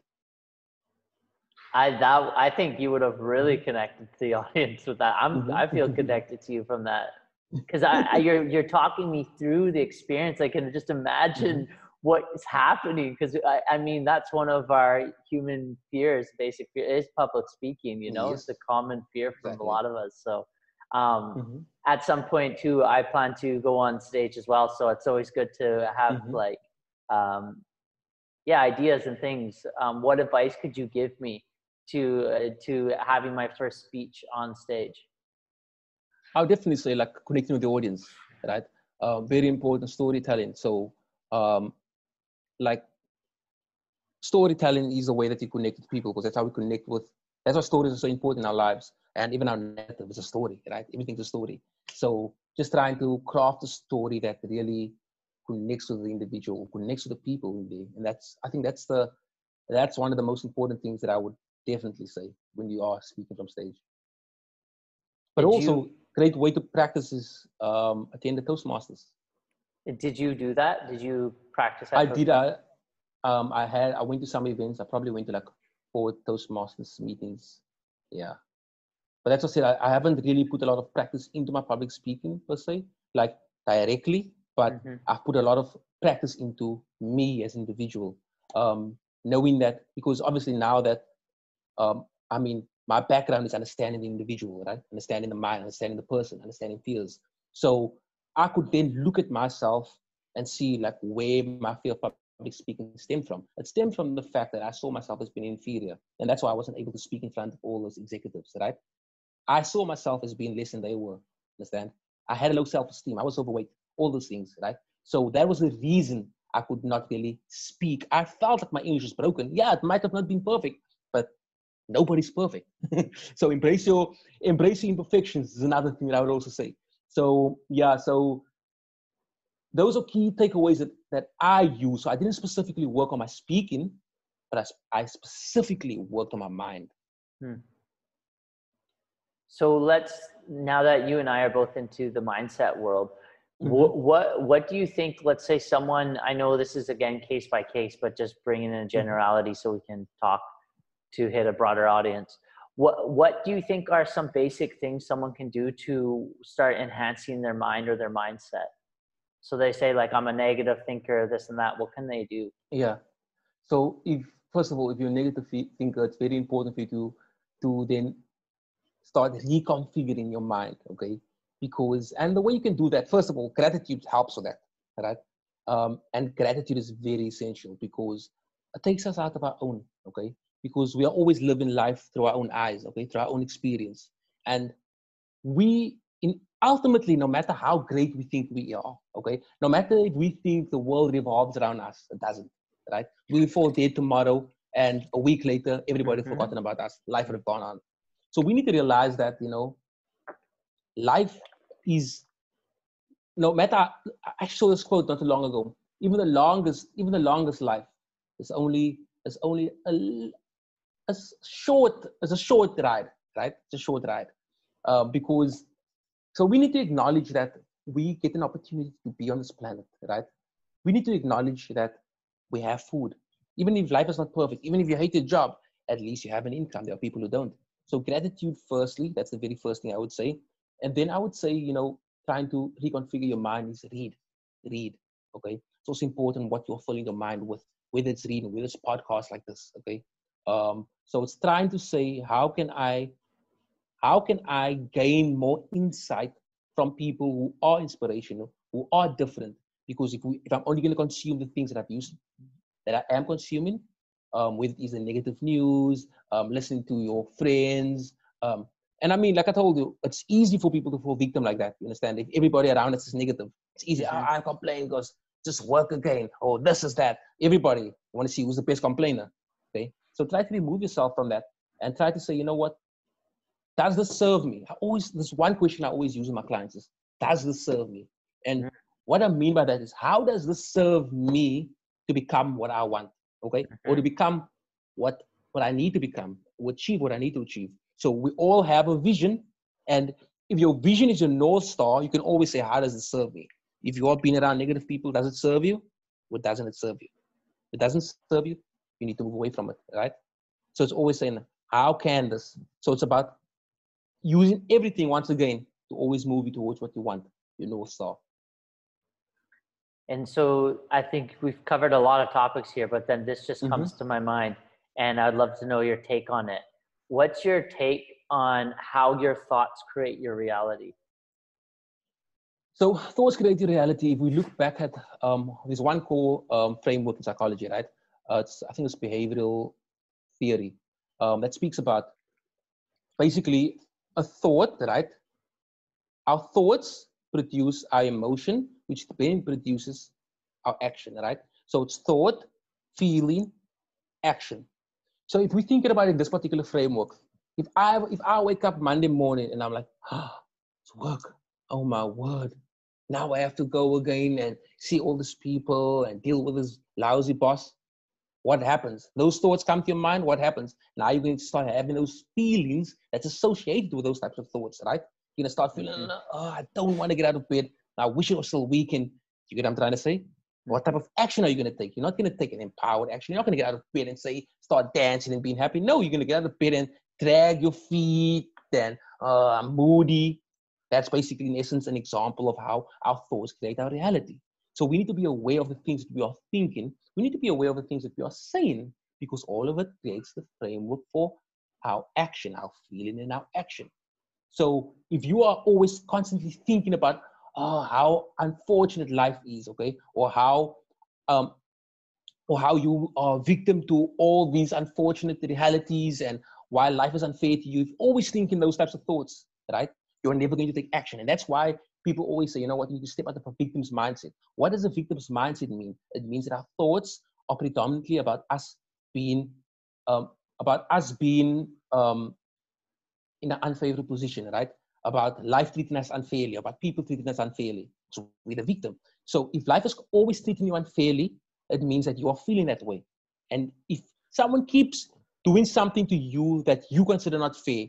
I that I think you would have really mm-hmm. connected to the audience with that. I'm mm-hmm. I feel mm-hmm. connected to you from that because I, I, you're you're talking me through the experience. I can just imagine mm-hmm. what is happening because I, I mean that's one of our human fears. Basic fear is public speaking. You know, yes. it's a common fear from exactly. a lot of us. So um, mm-hmm. At some point, too, I plan to go on stage as well. So it's always good to have mm-hmm. like, um, yeah, ideas and things. Um, what advice could you give me to uh, to having my first speech on stage? I would definitely say like connecting with the audience, right? Uh, very important storytelling. So, um, like storytelling is a way that you connect with people because that's how we connect with. That's why stories are so important in our lives and even our narrative is a story right everything's a story so just trying to craft a story that really connects with the individual connects with the people in there and that's i think that's the that's one of the most important things that i would definitely say when you are speaking from stage but did also you, great way to practice is um, attend the toastmasters did you do that? Did you practice i did i um, i had i went to some events. I probably went to like four toastmasters meetings. Yeah. But that's what I said, I, I, haven't really put a lot of practice into my public speaking per se, like directly, but mm-hmm. I've put a lot of practice into me as an individual. Um, knowing that, because obviously now that, um, I mean, my background is understanding the individual, right? Understanding the mind, understanding the person, understanding fears. So I could then look at myself and see like where my fear of public speaking stemmed from. It stemmed from the fact that I saw myself as being inferior. And that's why I wasn't able to speak in front of all those executives, right? I saw myself as being less than they were. Understand? I had a low self-esteem. I was overweight. All those things, right? So that was the reason I could not really speak. I felt like my English was broken. Yeah, it might have not been perfect, nobody's perfect. so embrace your embracing imperfections is another thing that I would also say. So yeah, so those are key takeaways that, that I use. So I didn't specifically work on my speaking, but I, I specifically worked on my mind. Hmm. So let's now that you and I are both into the mindset world, What, what what do you think? Let's say someone I know this is again case by case, but just bringing in a Mm-hmm. generality so we can talk to hit a broader audience. What what do you think are some basic things someone can do to start enhancing their mind or their mindset? So they say like I'm a negative thinker, this and that. What can they do? Yeah. So if first of all, if you're a negative thinker, it's very important for you to to then start reconfiguring your mind. Okay. Because and the way you can do that, first of all, gratitude helps with that. Right. Um, and gratitude is very essential because it takes us out of our own. Okay. Because we are always living life through our own eyes. Okay. Through our own experience. And we in ultimately, no matter how great we think we are, okay, no matter if we think the world revolves around us, it doesn't, right? We'll fall dead tomorrow, and a week later, everybody Mhm. forgotten about us. Life would have gone on. So we need to realize that you know, life is no matter. I saw this quote not too long ago. Even the longest, even the longest life is only is only a, a short, it's a short ride, right? It's a short ride, uh, because so we need to acknowledge that we get an opportunity to be on this planet, right? We need to acknowledge that we have food. Even if life is not perfect, even if you hate your job, at least you have an income. There are people who don't. So gratitude, firstly, that's the very first thing I would say. And then I would say, you know, trying to reconfigure your mind is read, read. Okay. so It's important what you're filling your mind with, whether it's reading, whether it's podcasts like this. Okay. Um, so it's trying to say, how can I how can I gain more insight from people who are inspirational, who are different? Because if, we, if I'm only going to consume the things that I've used, that I am consuming, um, with is the negative news, um, listening to your friends, um, and I mean, like I told you, it's easy for people to fall victim like that. You understand? If everybody around us is negative, it's easy. "Ah, I complain because just work again, or this is that. Everybody want to see who's the best complainer. So try to remove yourself from that and try to say, you know what? does this serve me? I always this one question I always use with my clients is, does this serve me? And Mhm. what I mean by that is, how does this serve me to become what I want? Okay, or to become what what I need to become, or achieve what I need to achieve. So we all have a vision, and if your vision is your north star, you can always say, how does it serve me? If you are being around negative people, does it serve you? Or doesn't it serve you? It doesn't serve you, you need to move away from it, right? So it's always saying, how can this? So it's about using everything once again to always move you towards what you want, your north star. And so I think we've covered a lot of topics here, but then this just Mhm. comes to my mind, and I'd love to know your take on it. What's your take on how your thoughts create your reality? So thoughts create your reality. If we look back at um, there's one core um, framework in psychology, right? Uh, I think it's behavioral theory um, that speaks about basically a thought, right? Our thoughts produce our emotion, which then produces our action, right? So it's thought, feeling, action. So if we think about it in this particular framework, if I if I wake up Monday morning and I'm like, ah, it's work. Oh my word. Now I have to go again and see all these people and deal with this lousy boss. What happens? Those thoughts come to your mind. What happens? Now you're going to start having those feelings that's associated with those types of thoughts, right? You're gonna start feeling, Mhm. oh, I don't want to get out of bed. I wish it was still weekend. You get what I'm trying to say? What type of action are you going to take? You're not going to take an empowered action. You're not going to get out of bed and say, start dancing and being happy. No, you're going to get out of bed and drag your feet and uh, I'm moody. That's basically, in essence, an example of how our thoughts create our reality. So we need to be aware of the things that we are thinking. We need to be aware of the things that we are saying because all of it creates the framework for our action, our feeling, and our action. So if you are always constantly thinking about oh, how unfortunate life is, okay, or how um, or how you are victim to all these unfortunate realities and why life is unfair to you, if always thinking those types of thoughts, right? You're never going to take action. And that's why people always say, you know what, you need to step out of a victim's mindset. What does a victim's mindset mean? It means that our thoughts are predominantly about us being um, about us being um, in an unfavorable position, right? About life treating us unfairly, about people treating us unfairly. So we're the victim. So if life is always treating you unfairly, it means that you are feeling that way. And if someone keeps doing something to you that you consider not fair,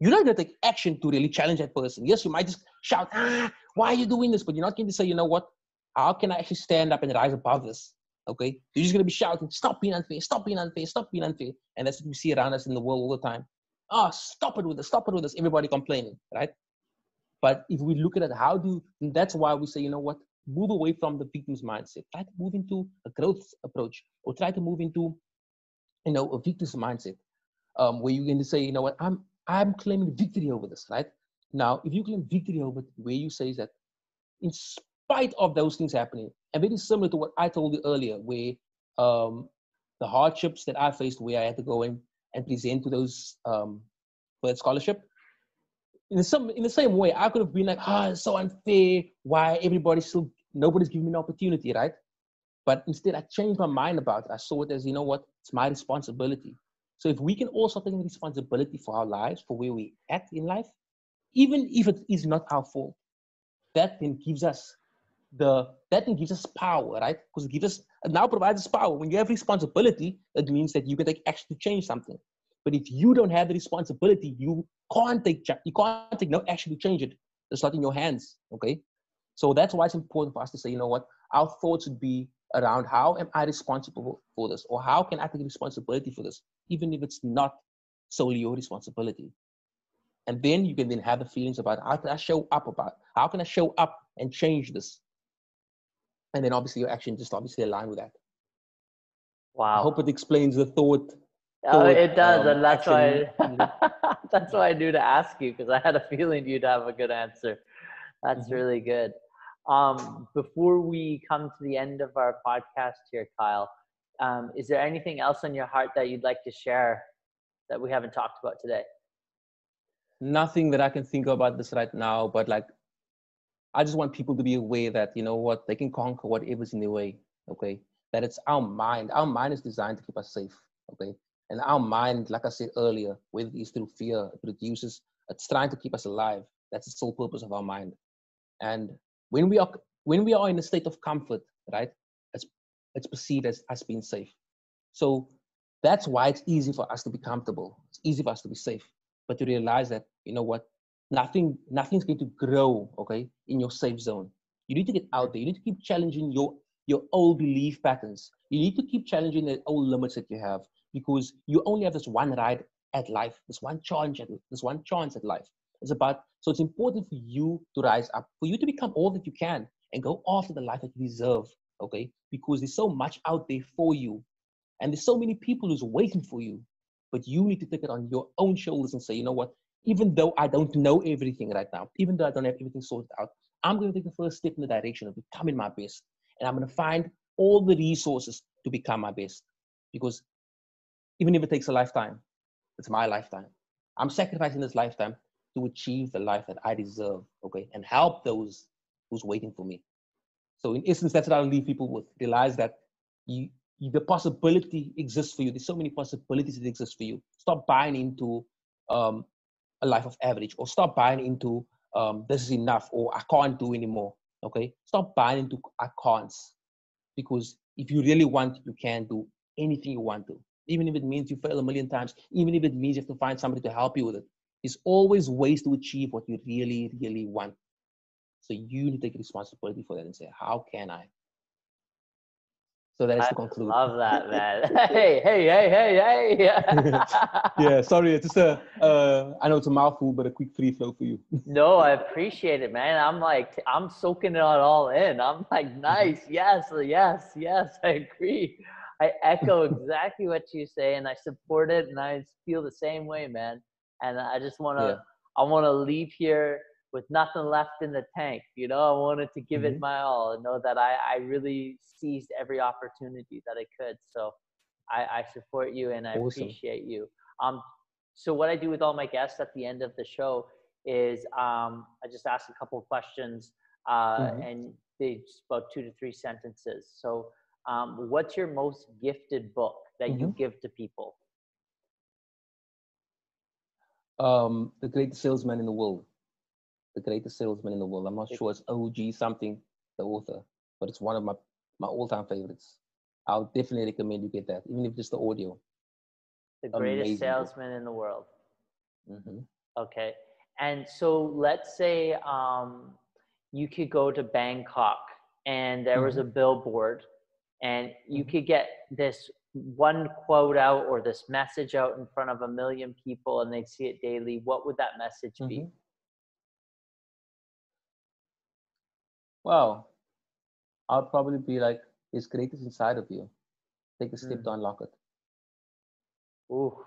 you're not going to take action to really challenge that person. Yes, you might just shout, ah, why are you doing this? But you're not going to say, you know what? How can I actually stand up and rise above this? Okay. You're just going to be shouting, stop being unfair, stop being unfair, stop being unfair. And that's what we see around us in the world all the time. Oh, stop it with this, stop it with this. Everybody complaining, right? But if we look at it, how do, that's why we say, you know what? Move away from the victim's mindset. Try to move into a growth approach or try to move into, you know, a victim's mindset um, where you're going to say, you know what, I'm I'm claiming victory over this, right? Now, if you claim victory over it, where you say is that in spite of those things happening, and very similar to what I told you earlier, where um, the hardships that I faced, where I had to go in and present to those um, for that scholarship, in the some in the same way, I could have been like, ah, oh, it's so unfair. Why everybody's still nobody's giving me an opportunity, right? But instead, I changed my mind about it. I saw it as, you know what, it's my responsibility. So if we can also take responsibility for our lives, for where we at in life, even if it is not our fault, that then gives us the that then gives us power, right? Because it gives us it now provides us power. When you have responsibility, it means that you can take action to change something. But if you don't have the responsibility, you can't take you can't take no action to change it. It's not in your hands. Okay. So that's why it's important for us to say, you know what, our thoughts would be around how am I responsible for this, or how can I take responsibility for this? even if it's not solely your responsibility. And then you can then have the feelings about how can I show up about how can I show up and change this? And then obviously your action just obviously align with that. Wow. I hope it explains the thought. Oh, it does, um, and that's action. why that's why I knew to ask you because I had a feeling you'd have a good answer. That's mm-hmm. really good. Um, before we come to the end of our podcast here, Kyle, um, is there anything else on your heart that you'd like to share that we haven't talked about today? Nothing that I can think about this right now, but like, I just want people to be aware that, you know what, they can conquer whatever's in their way, okay? That it's our mind. Our mind is designed to keep us safe, okay? And our mind, like I said earlier, whether it is through fear, it produces, it's trying to keep us alive. That's the sole purpose of our mind. And when we are when we are in a state of comfort, right, it's perceived as us being safe. So that's why it's easy for us to be comfortable. It's easy for us to be safe. But to realize that, you know what, nothing, nothing's going to grow, okay, in your safe zone. You need to get out there. You need to keep challenging your your old belief patterns. You need to keep challenging the old limits that you have because you only have this one ride at life, this one chance at this one chance at life. It's about so it's important for you to rise up, for you to become all that you can and go after the life that you deserve okay? Because there's so much out there for you. And there's so many people who's waiting for you. But you need to take it on your own shoulders and say, you know what? Even though I don't know everything right now, even though I don't have everything sorted out, I'm going to take the first step in the direction of becoming my best. And I'm going to find all the resources to become my best. Because even if it takes a lifetime, it's my lifetime. I'm sacrificing this lifetime to achieve the life that I deserve, okay, and help those who's waiting for me. So in essence, that's what I'll leave people with. Realize that you, you, the possibility exists for you. There's so many possibilities that exist for you. Stop buying into um, a life of average or stop buying into um, this is enough or I can't do anymore. Okay. Stop buying into I can't. Because if you really want, you can do anything you want to. Even if it means you fail a million times, even if it means you have to find somebody to help you with it. There's always ways to achieve what you really, really want. So you need to take responsibility for that and say, how can I? So that is to conclude. Love that, man. hey, hey, hey, hey, hey. yeah, sorry, it's just a. Uh, I know it's a mouthful, but a quick free flow for you. no, I appreciate it, man. I'm like, I'm soaking it all in. I'm like, nice, yes, yes, yes. I agree. I echo exactly what you say, and I support it, and I feel the same way, man. And I just want to, yeah. I want to leave here with nothing left in the tank. You know, I wanted to give mm-hmm. it my all and know that I, I really seized every opportunity that I could. So I, I support you and I awesome. appreciate you. Um, so what I do with all my guests at the end of the show is um, I just ask a couple of questions uh, mm-hmm. and they just about two to three sentences. So um, what's your most gifted book that mm-hmm. you give to people? Um, the Greatest Salesman in the World the greatest salesman in the world. I'm not sure it's OG something, the author, but it's one of my, my all-time favorites. I'll definitely recommend you get that, even if just the audio. The greatest Amazing salesman in the world. Mm-hmm. Okay. And so let's say um, you could go to Bangkok and there was a Mm-hmm. billboard and you Mhm. could get this one quote out or this message out in front of a million people and they'd see it daily, what would that message be? Mhm. Well, I'll probably be like, it's greatest inside of you. Take a step Mm. to unlock it. Ooh.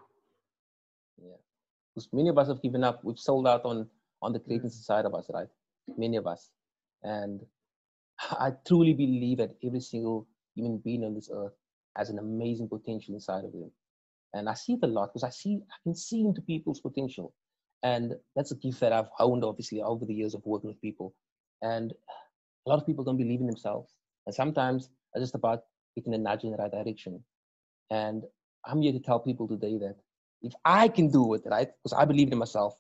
Yeah. Because many of us have given up. We've sold out on on the Mm. greatness inside of us, right? Many of us. And I truly believe that every single human being on this earth has an amazing potential inside of him. And I see it a lot because I see I can see into people's potential. And that's a gift that I've honed obviously over the years of working with people. And a lot of people don't believe in themselves. And sometimes it's just about getting a nudge in the right direction. And I'm here to tell people today that if I can do it, right, because I believe in myself,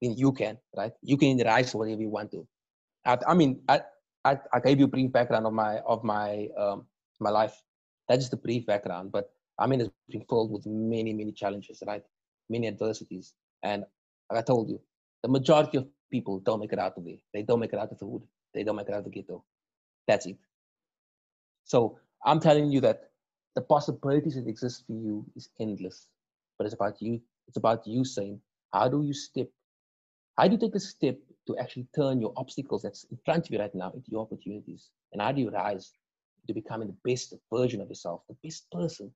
then you can, right? You can rise whatever you want to. I, I mean, I, I, I gave you a brief background of my of my um, my life. That's just a brief background, but I mean, it's been filled with many many challenges, right? Many adversities, and like I told you, the majority of people don't make it out of there. They don't make it out of the hood. They don't make it out of the ghetto. That's it. So I'm telling you that the possibilities that exist for you is endless. But it's about you. It's about you saying, how do you step? How do you take the step to actually turn your obstacles that's in front of you right now into your opportunities? And how do you rise to becoming the best version of yourself, the best person,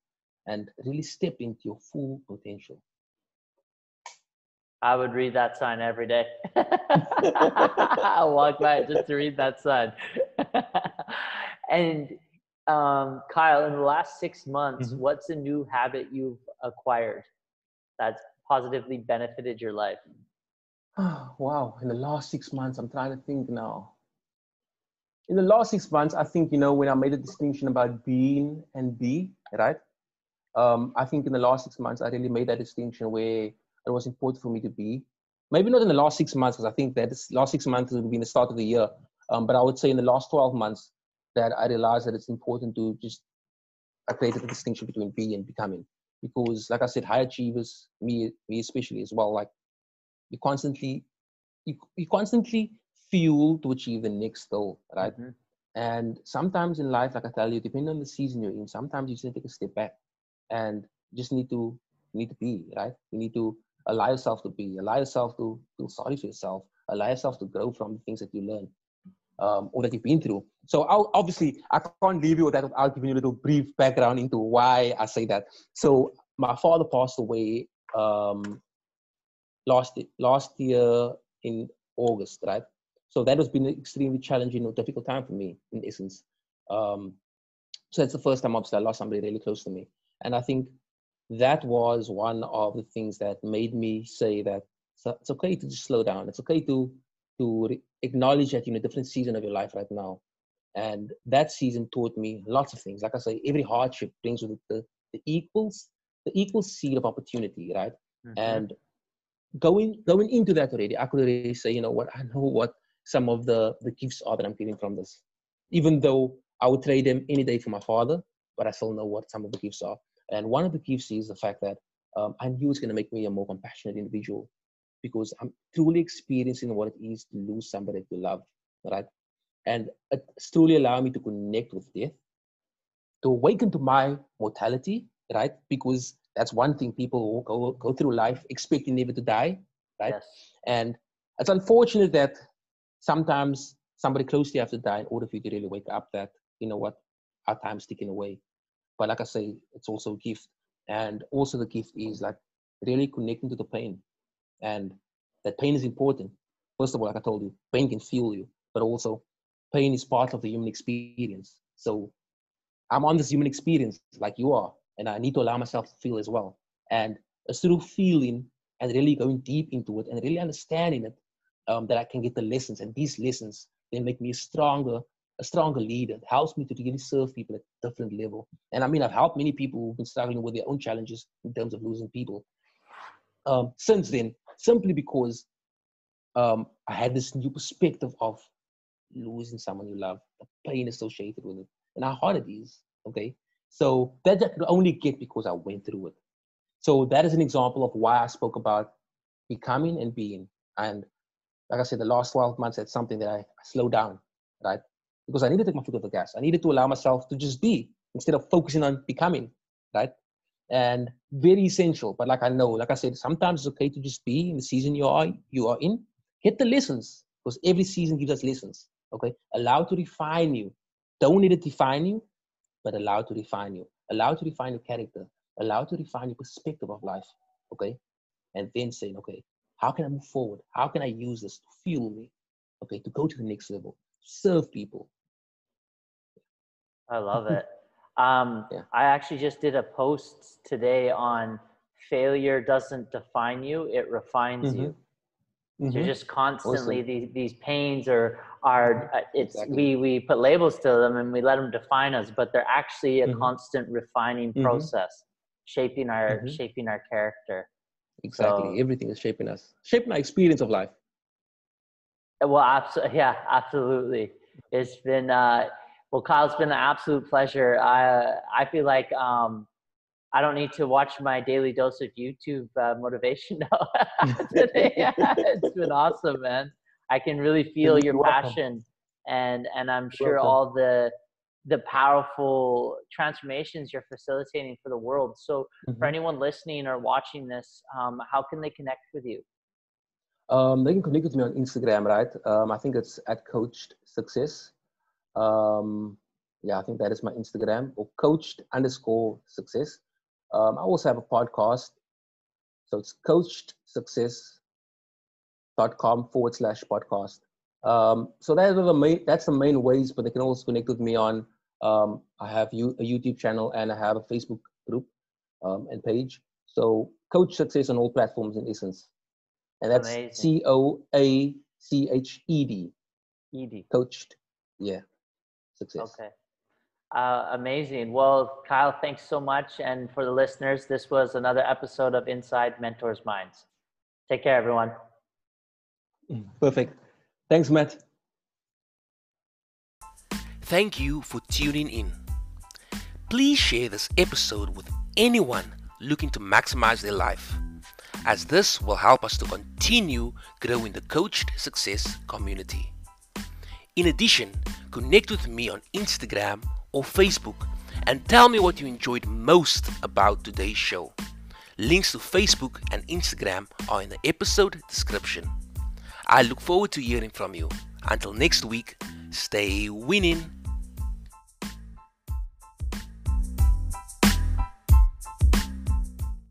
and really step into your full potential? I would read that sign every day. I walk by it just to read that sign. and um, Kyle, in the last six months, Mhm. what's a new habit you've acquired that's positively benefited your life? wow, in the last six months, I'm trying to think now. In the last six months, I think, you know, when I made a distinction about being and be, right? Um, I think in the last six months, I really made that distinction where it was important for me to be. Maybe not in the last six months, because I think that this last six months would be the start of the year. Um, but I would say in the last 12 months that I realized that it's important to just, I created the distinction between being and becoming. Because like I said, high achievers, me, me especially as well, like you constantly you, you constantly fuel to achieve the next goal right Mhm. and sometimes in life like i tell you depending on the season you're in sometimes you just need to take a step back and just need to need to be right you need to allow yourself to be allow yourself to feel sorry for yourself allow yourself to grow from the things that you learn um, or that you've been through so I'll, obviously i can't leave you with that without giving you a little brief background into why i say that so my father passed away um, last last year in August, right? So that has been an extremely challenging or difficult time for me, in essence. Um, so that's the first time obviously I lost somebody really close to me, and I think that was one of the things that made me say that it's okay to just slow down. It's okay to to re- acknowledge that you're in a different season of your life right now, and that season taught me lots of things. Like I say, every hardship brings with it the, the equals the equal seed of opportunity, right? Mhm. and going going into that already i could already say you know what i know what some of the the gifts are that i'm getting from this. Even though i would trade them any day for my father but i still know what some of the gifts are. And one of the gifts is the fact that um, i knew it's going to make me a more compassionate individual because i'm truly experiencing what it is to lose somebody to love right? And it's truly allowing me to connect with death to awaken to my mortality right? Because that's one thing people go, go through life expecting never to die right? Yes. and it's unfortunate that sometimes somebody close to you have to die in order for you to really wake up that you know what our time's ticking away. But like i say it's also a gift. And also the gift is like really connecting to the pain. And that pain is important. First of all like i told you pain can fuel you but also pain is part of the human experience. So i'm on this human experience like you are and i need to allow myself to feel as well. And it's through feeling and really going deep into it and really understanding it um, that I can get the lessons. And these lessons they make me a stronger, a stronger leader. It helps me to really serve people at a different level. And I mean, I've helped many people who've been struggling with their own challenges in terms of losing people. Um, since then, simply because um, I had this new perspective of losing someone you love, the pain associated with it, and how hard it is. Okay, so that I could only get because I went through it. So that is an example of why I spoke about becoming and being. And like I said, the last 12 months, that's something that I, I slowed down, right? Because I needed to take my foot off the gas. I needed to allow myself to just be instead of focusing on becoming, right? And very essential. But like I know, like I said, sometimes it's okay to just be in the season you are you are in. Get the lessons because every season gives us lessons. Okay, allow to refine you. Don't need to define you, but allow to refine you. Allow to refine your character. Allow to refine your perspective of life. Okay, and then saying, okay, how can I move forward? How can I use this to fuel me? Okay, to go to the next level, serve people. I love it. Um, yeah. I actually just did a post today on failure doesn't define you; it refines mm-hmm. you. Mm-hmm. So just constantly awesome. these these pains are are uh, it's exactly. we we put labels to them and we let them define us, but they're actually a mm-hmm. constant refining mm-hmm. process, shaping our mm-hmm. shaping our character. Exactly, so, everything is shaping us, shaping our experience of life. Well, absolutely, yeah, absolutely. It's been uh, well, Kyle. It's been an absolute pleasure. I I feel like um, I don't need to watch my daily dose of YouTube uh, motivation today. it's been awesome, man. I can really feel your passion, and and I'm sure all the the powerful transformations you're facilitating for the world. So, mm-hmm. for anyone listening or watching this, um, how can they connect with you? Um, they can connect with me on Instagram, right? Um, I think it's at Coached Success. Um, yeah, I think that is my Instagram or Coached underscore Success. Um, I also have a podcast. So it's Coached Success dot com forward slash podcast. Um, so that the main, that's the main ways, but they can also connect with me on, um, I have you, a YouTube channel and I have a Facebook group um, and page. So coach success on all platforms in essence. And that's C O A C H E D. E D. Coached. Yeah. Success. Okay. Uh, amazing. Well, Kyle, thanks so much. And for the listeners, this was another episode of Inside Mentors Minds. Take care, everyone. Perfect. Thanks, Matt. Thank you for tuning in. Please share this episode with anyone looking to maximize their life, as this will help us to continue growing the coached success community. In addition, connect with me on Instagram or Facebook and tell me what you enjoyed most about today's show. Links to Facebook and Instagram are in the episode description. I look forward to hearing from you. Until next week, stay winning.